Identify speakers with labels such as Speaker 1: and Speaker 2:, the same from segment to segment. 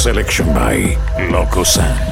Speaker 1: Selection by Loco. Sound.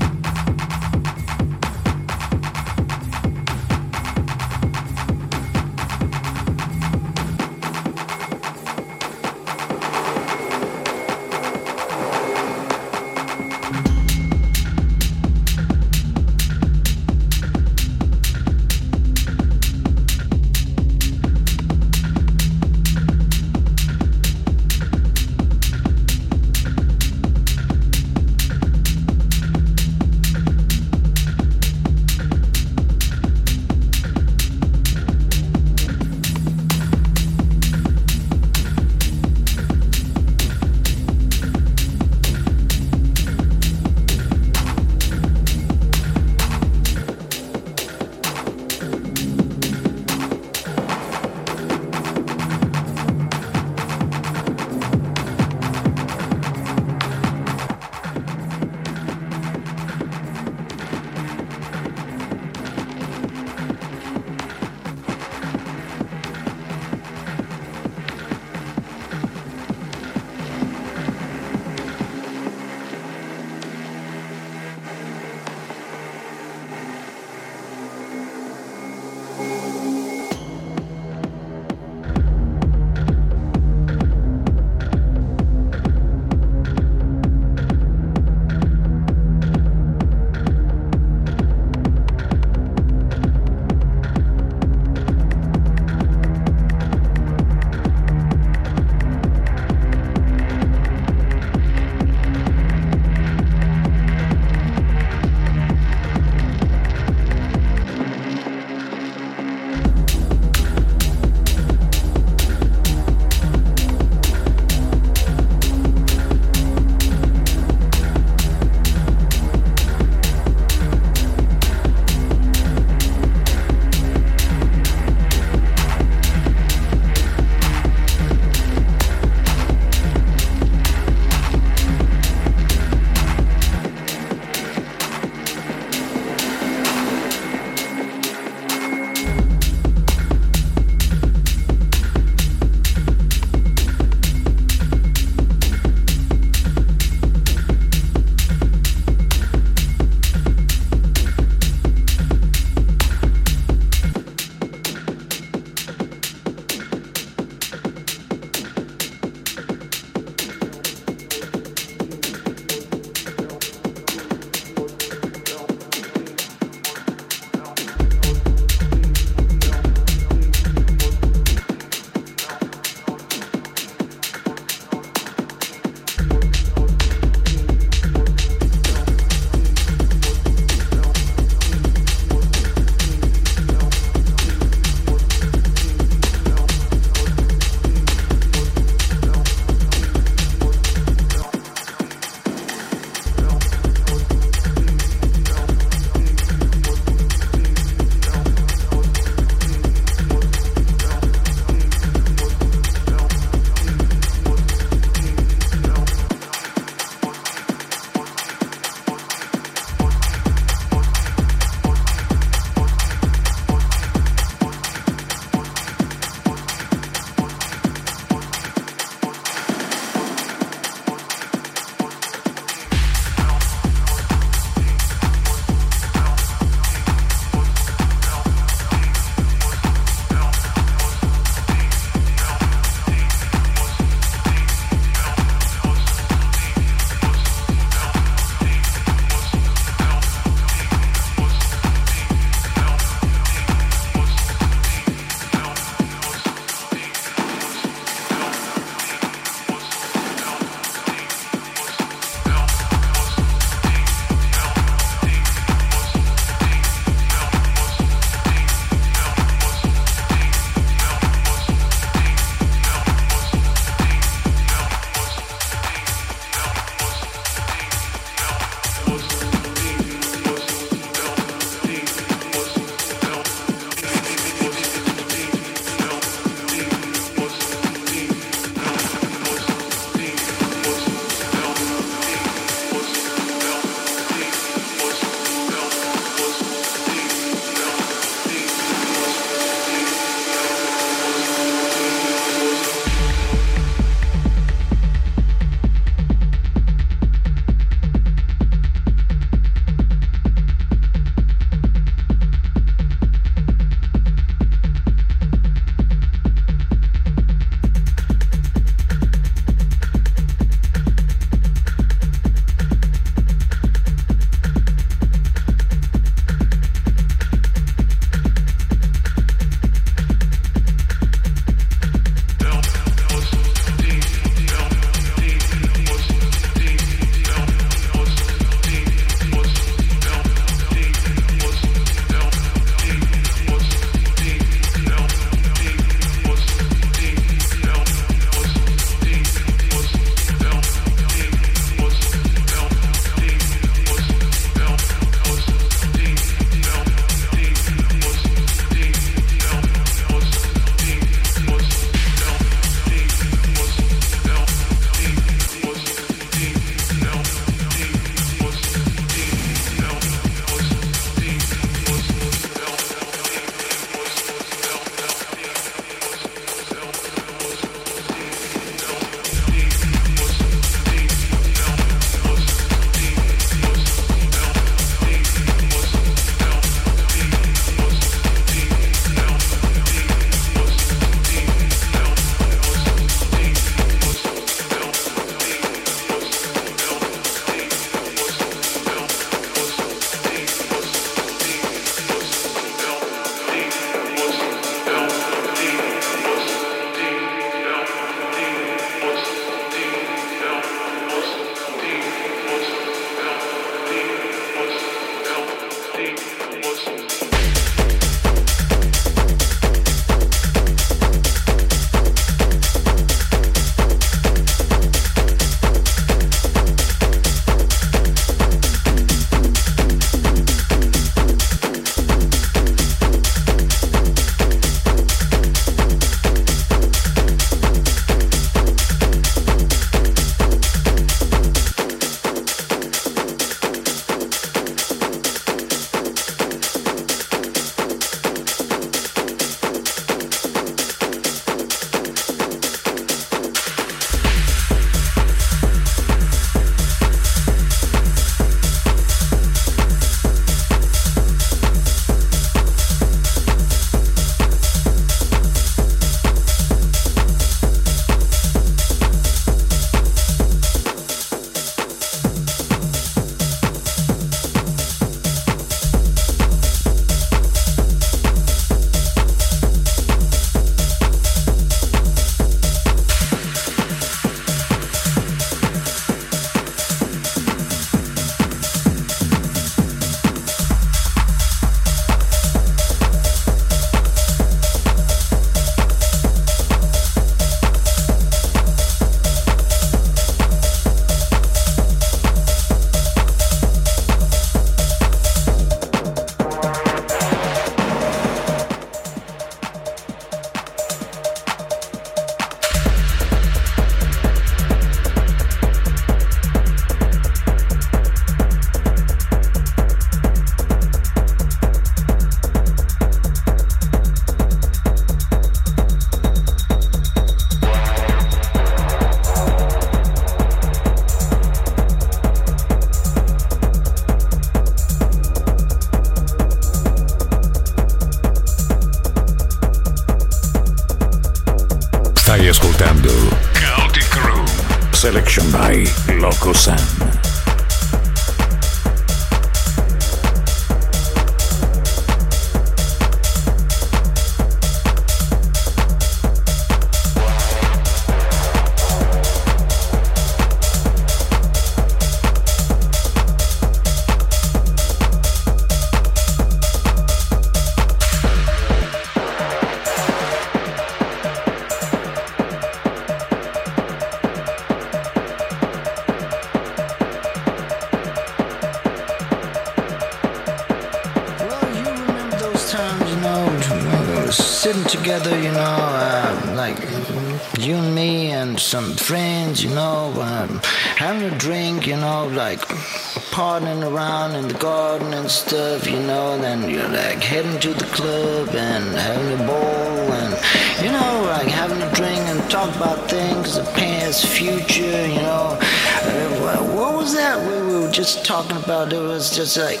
Speaker 2: Around in the garden and stuff, you know, then you're like heading to the club and having a ball and, you know, like having a drink and talk about things, the past, future, you know. Uh, what was that we were just talking about? It was just like.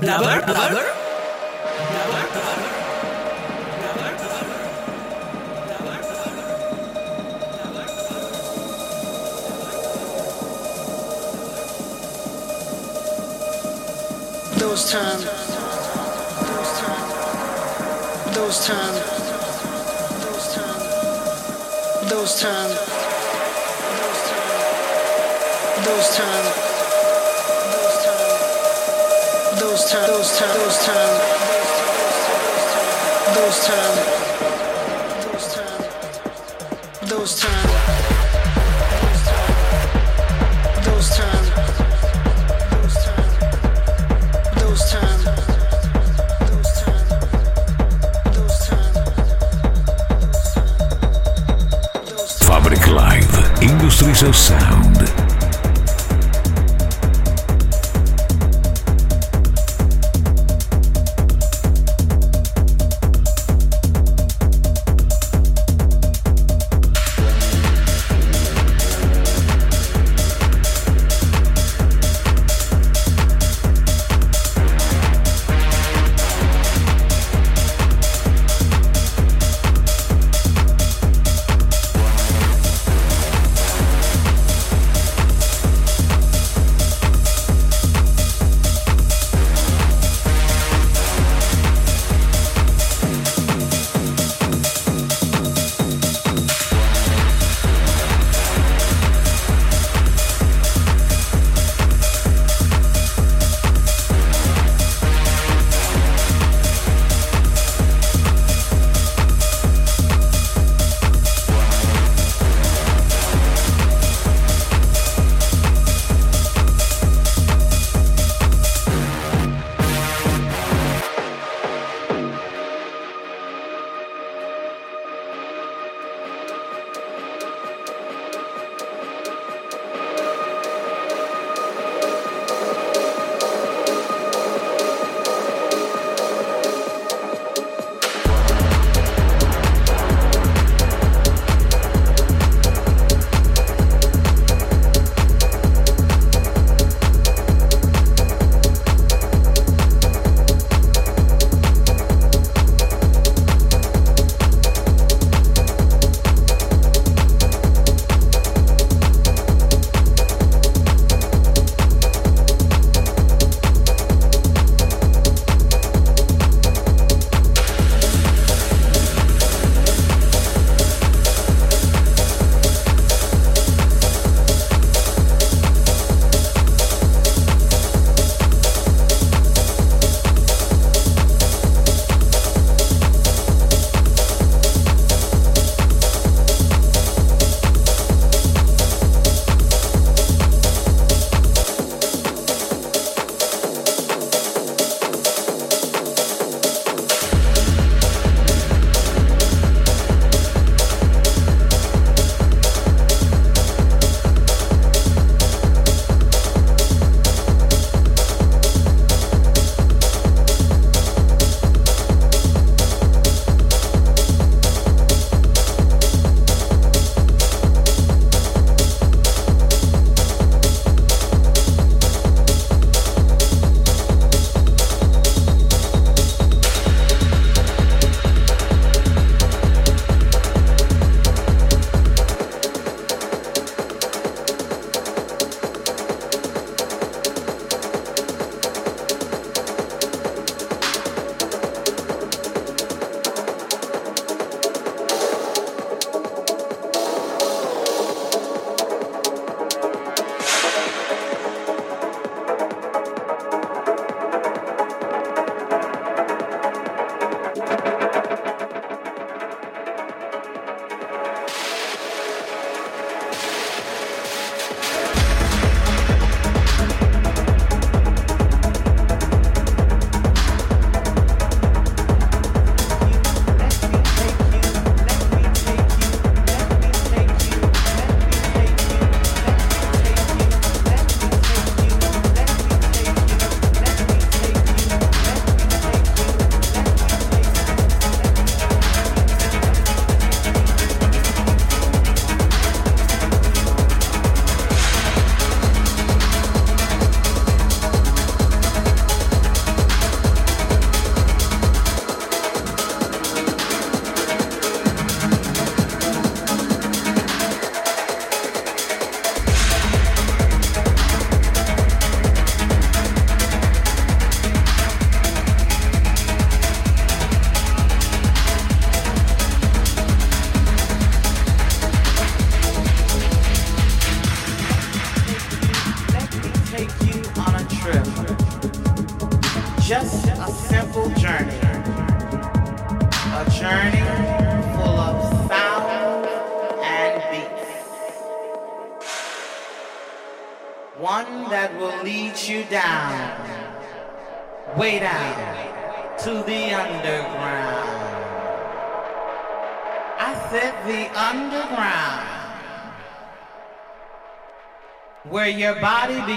Speaker 3: Blubber? Blubber?
Speaker 2: Those times, those times, those times, those times, those times, those times,
Speaker 4: Seleção.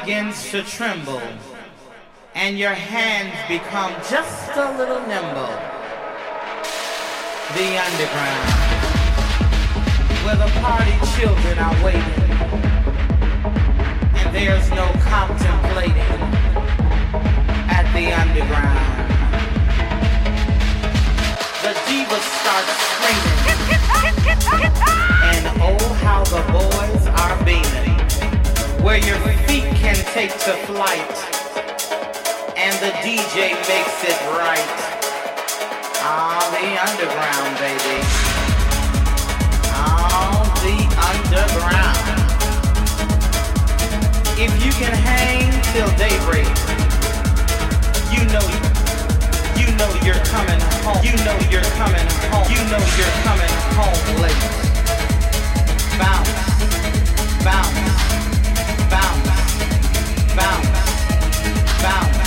Speaker 4: Begins to tremble and your hands become just a little nimble. The underground, where the party children are waiting, and there's no contemplating at the underground. The divas start screaming, and oh how the boys are beaming, where your feet can take to flight and the DJ makes it right. Ah, the underground, baby. Ah, the underground. If you can hang till daybreak, you know, you know you're coming home. You know you're coming home. You know you're coming home late. Bounce, bounce, bounce,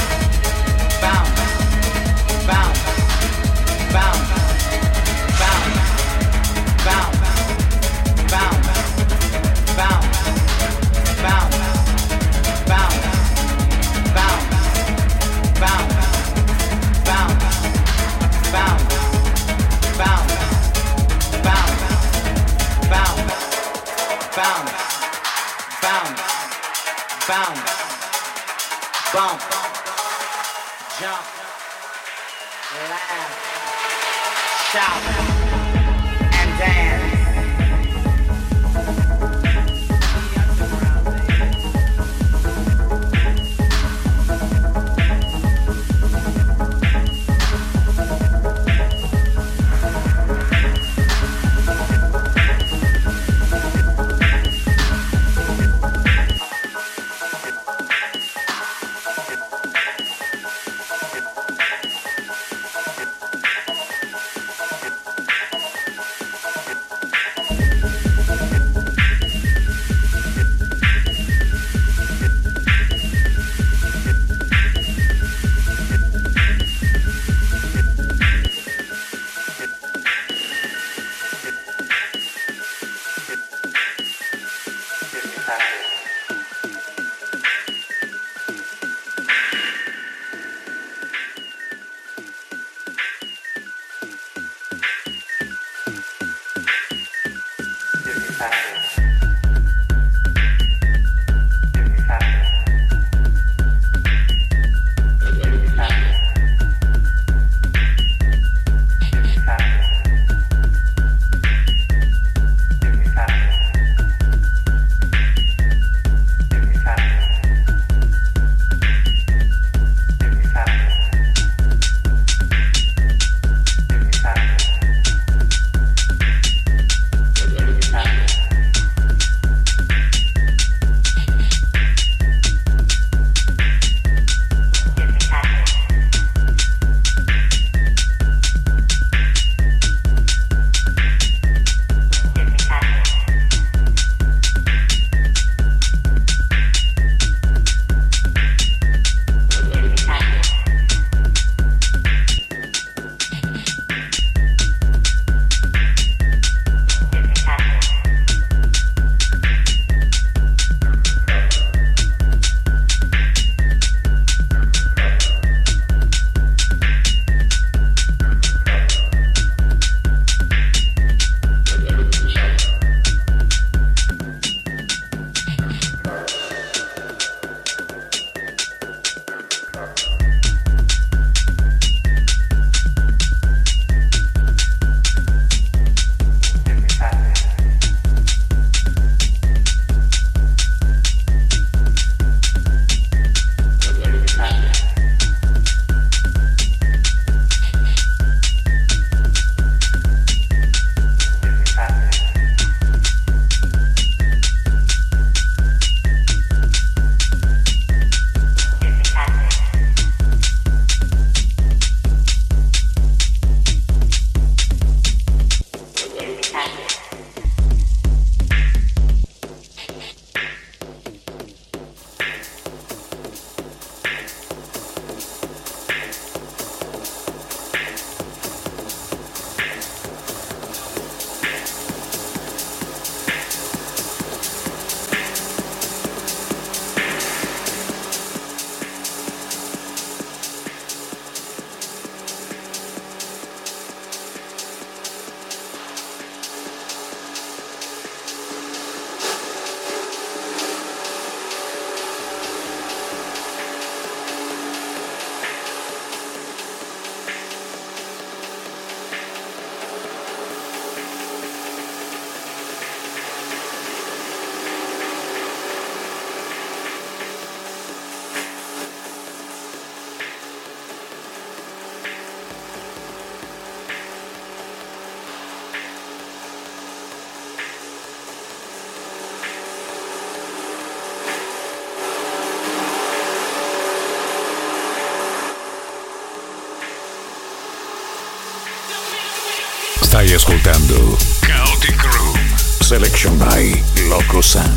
Speaker 5: Stai ascoltando Chaotic Room. Selection by Loco Sun.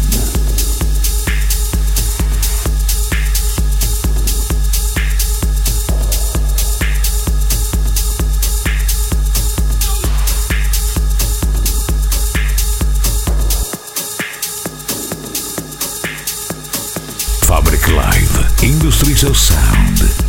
Speaker 5: Fabric Live Industries of Sound.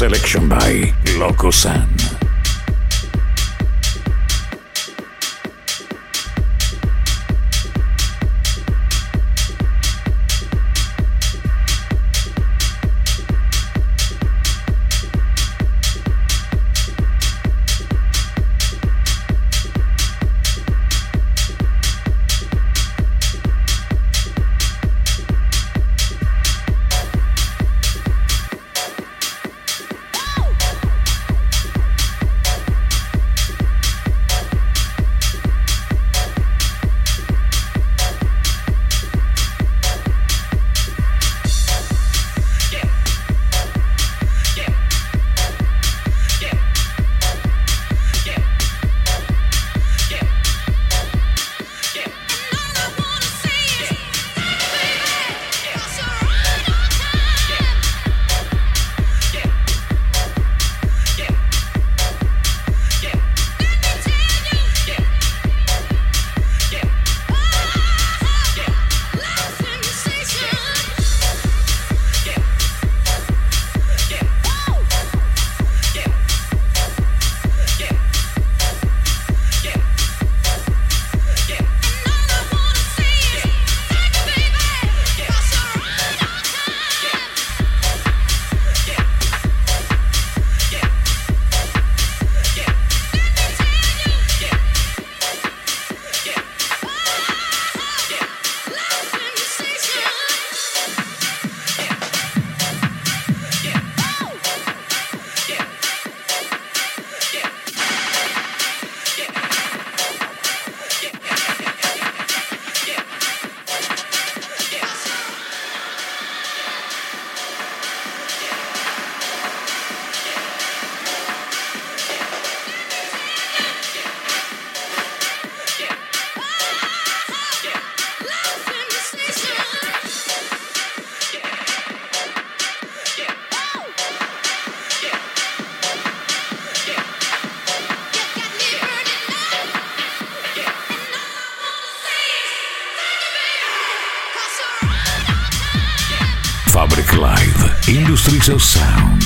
Speaker 5: Selection by Loco Sun. Clive, Industrial Sound.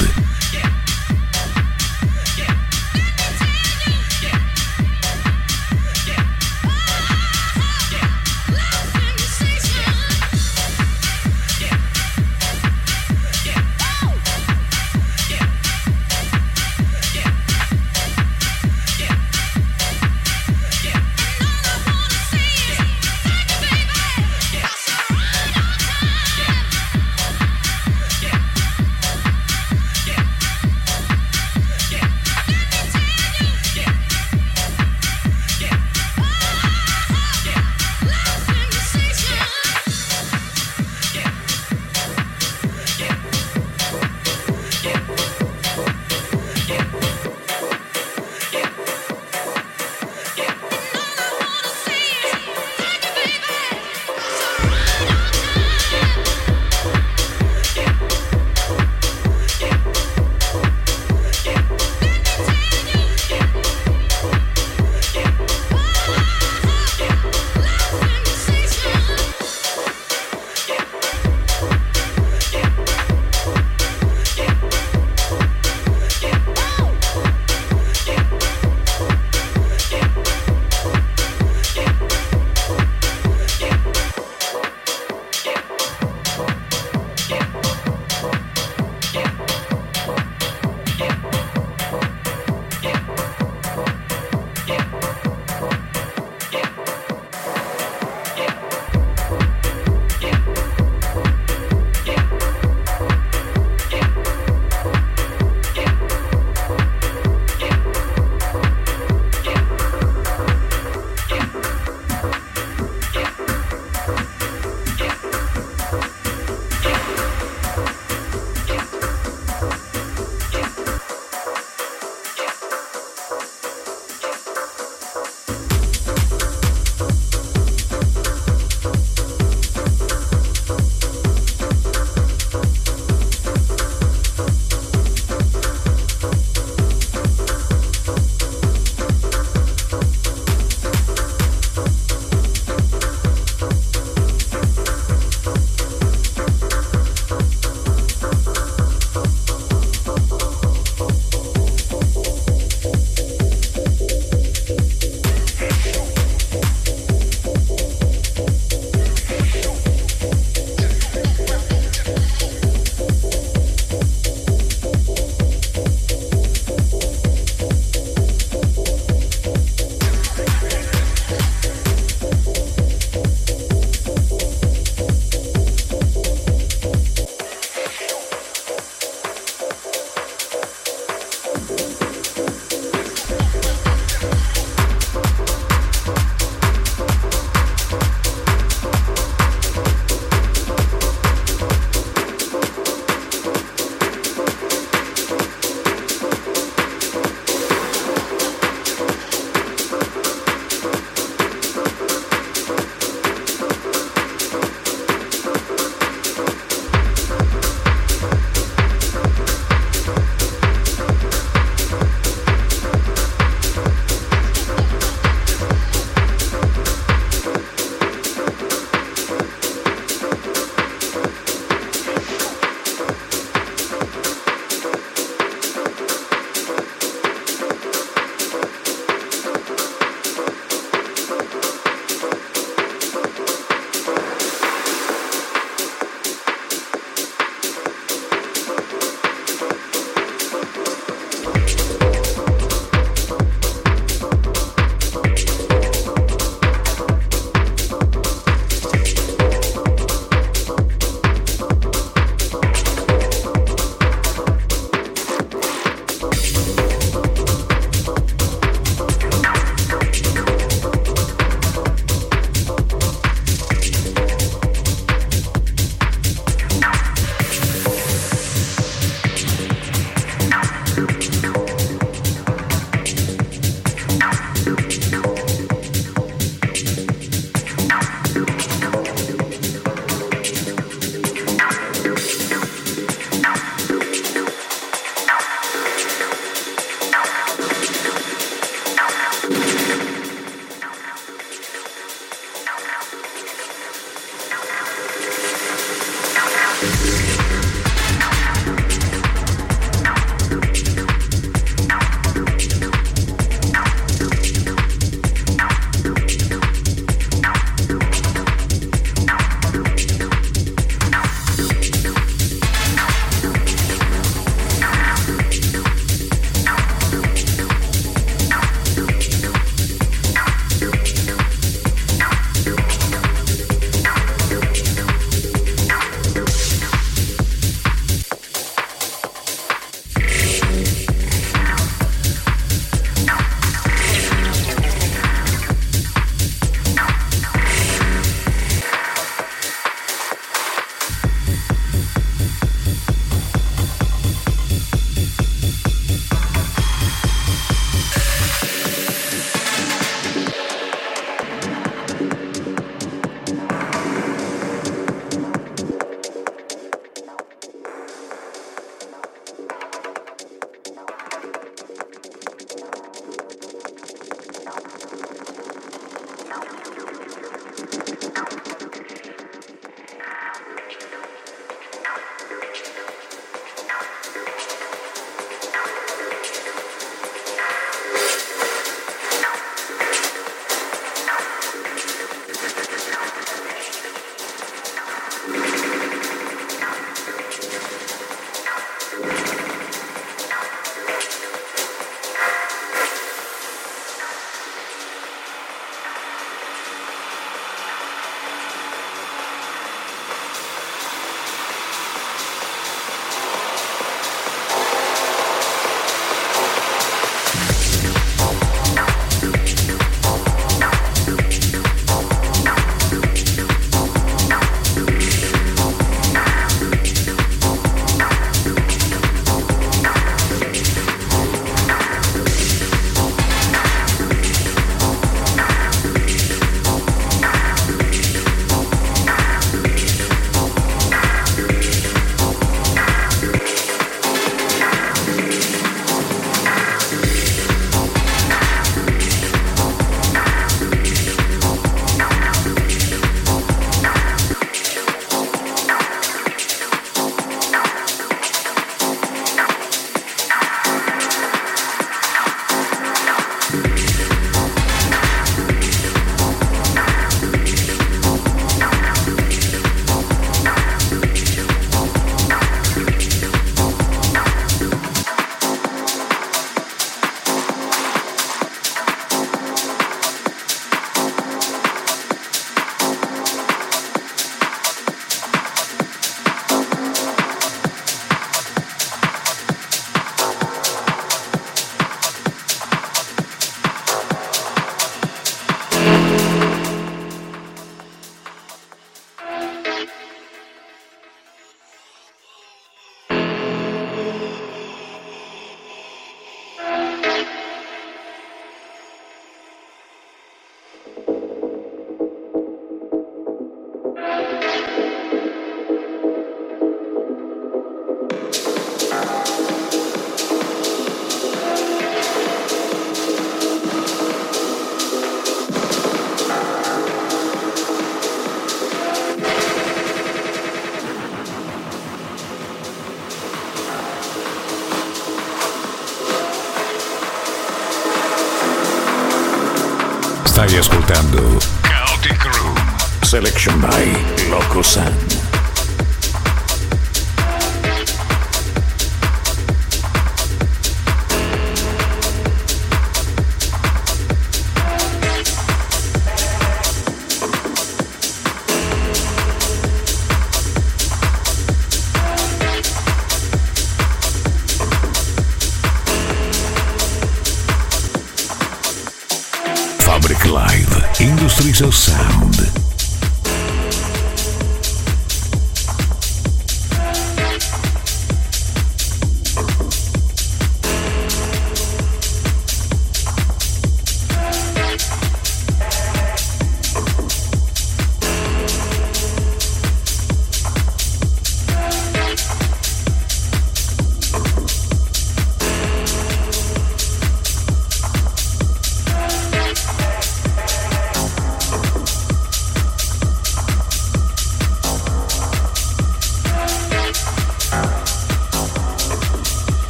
Speaker 1: Fabric Live, Industrial Sound.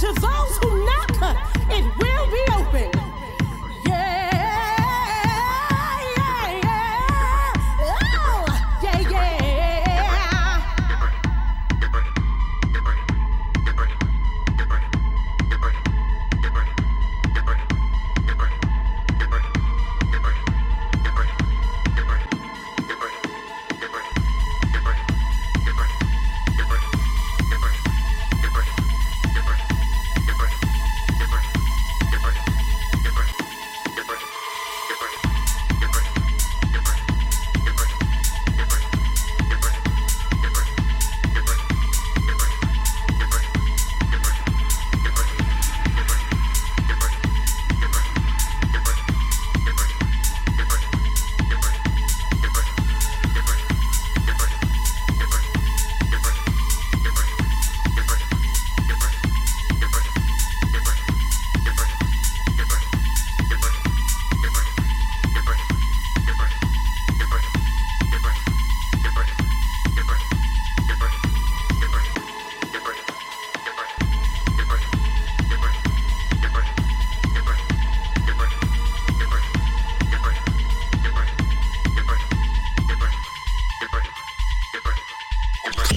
Speaker 6: to those who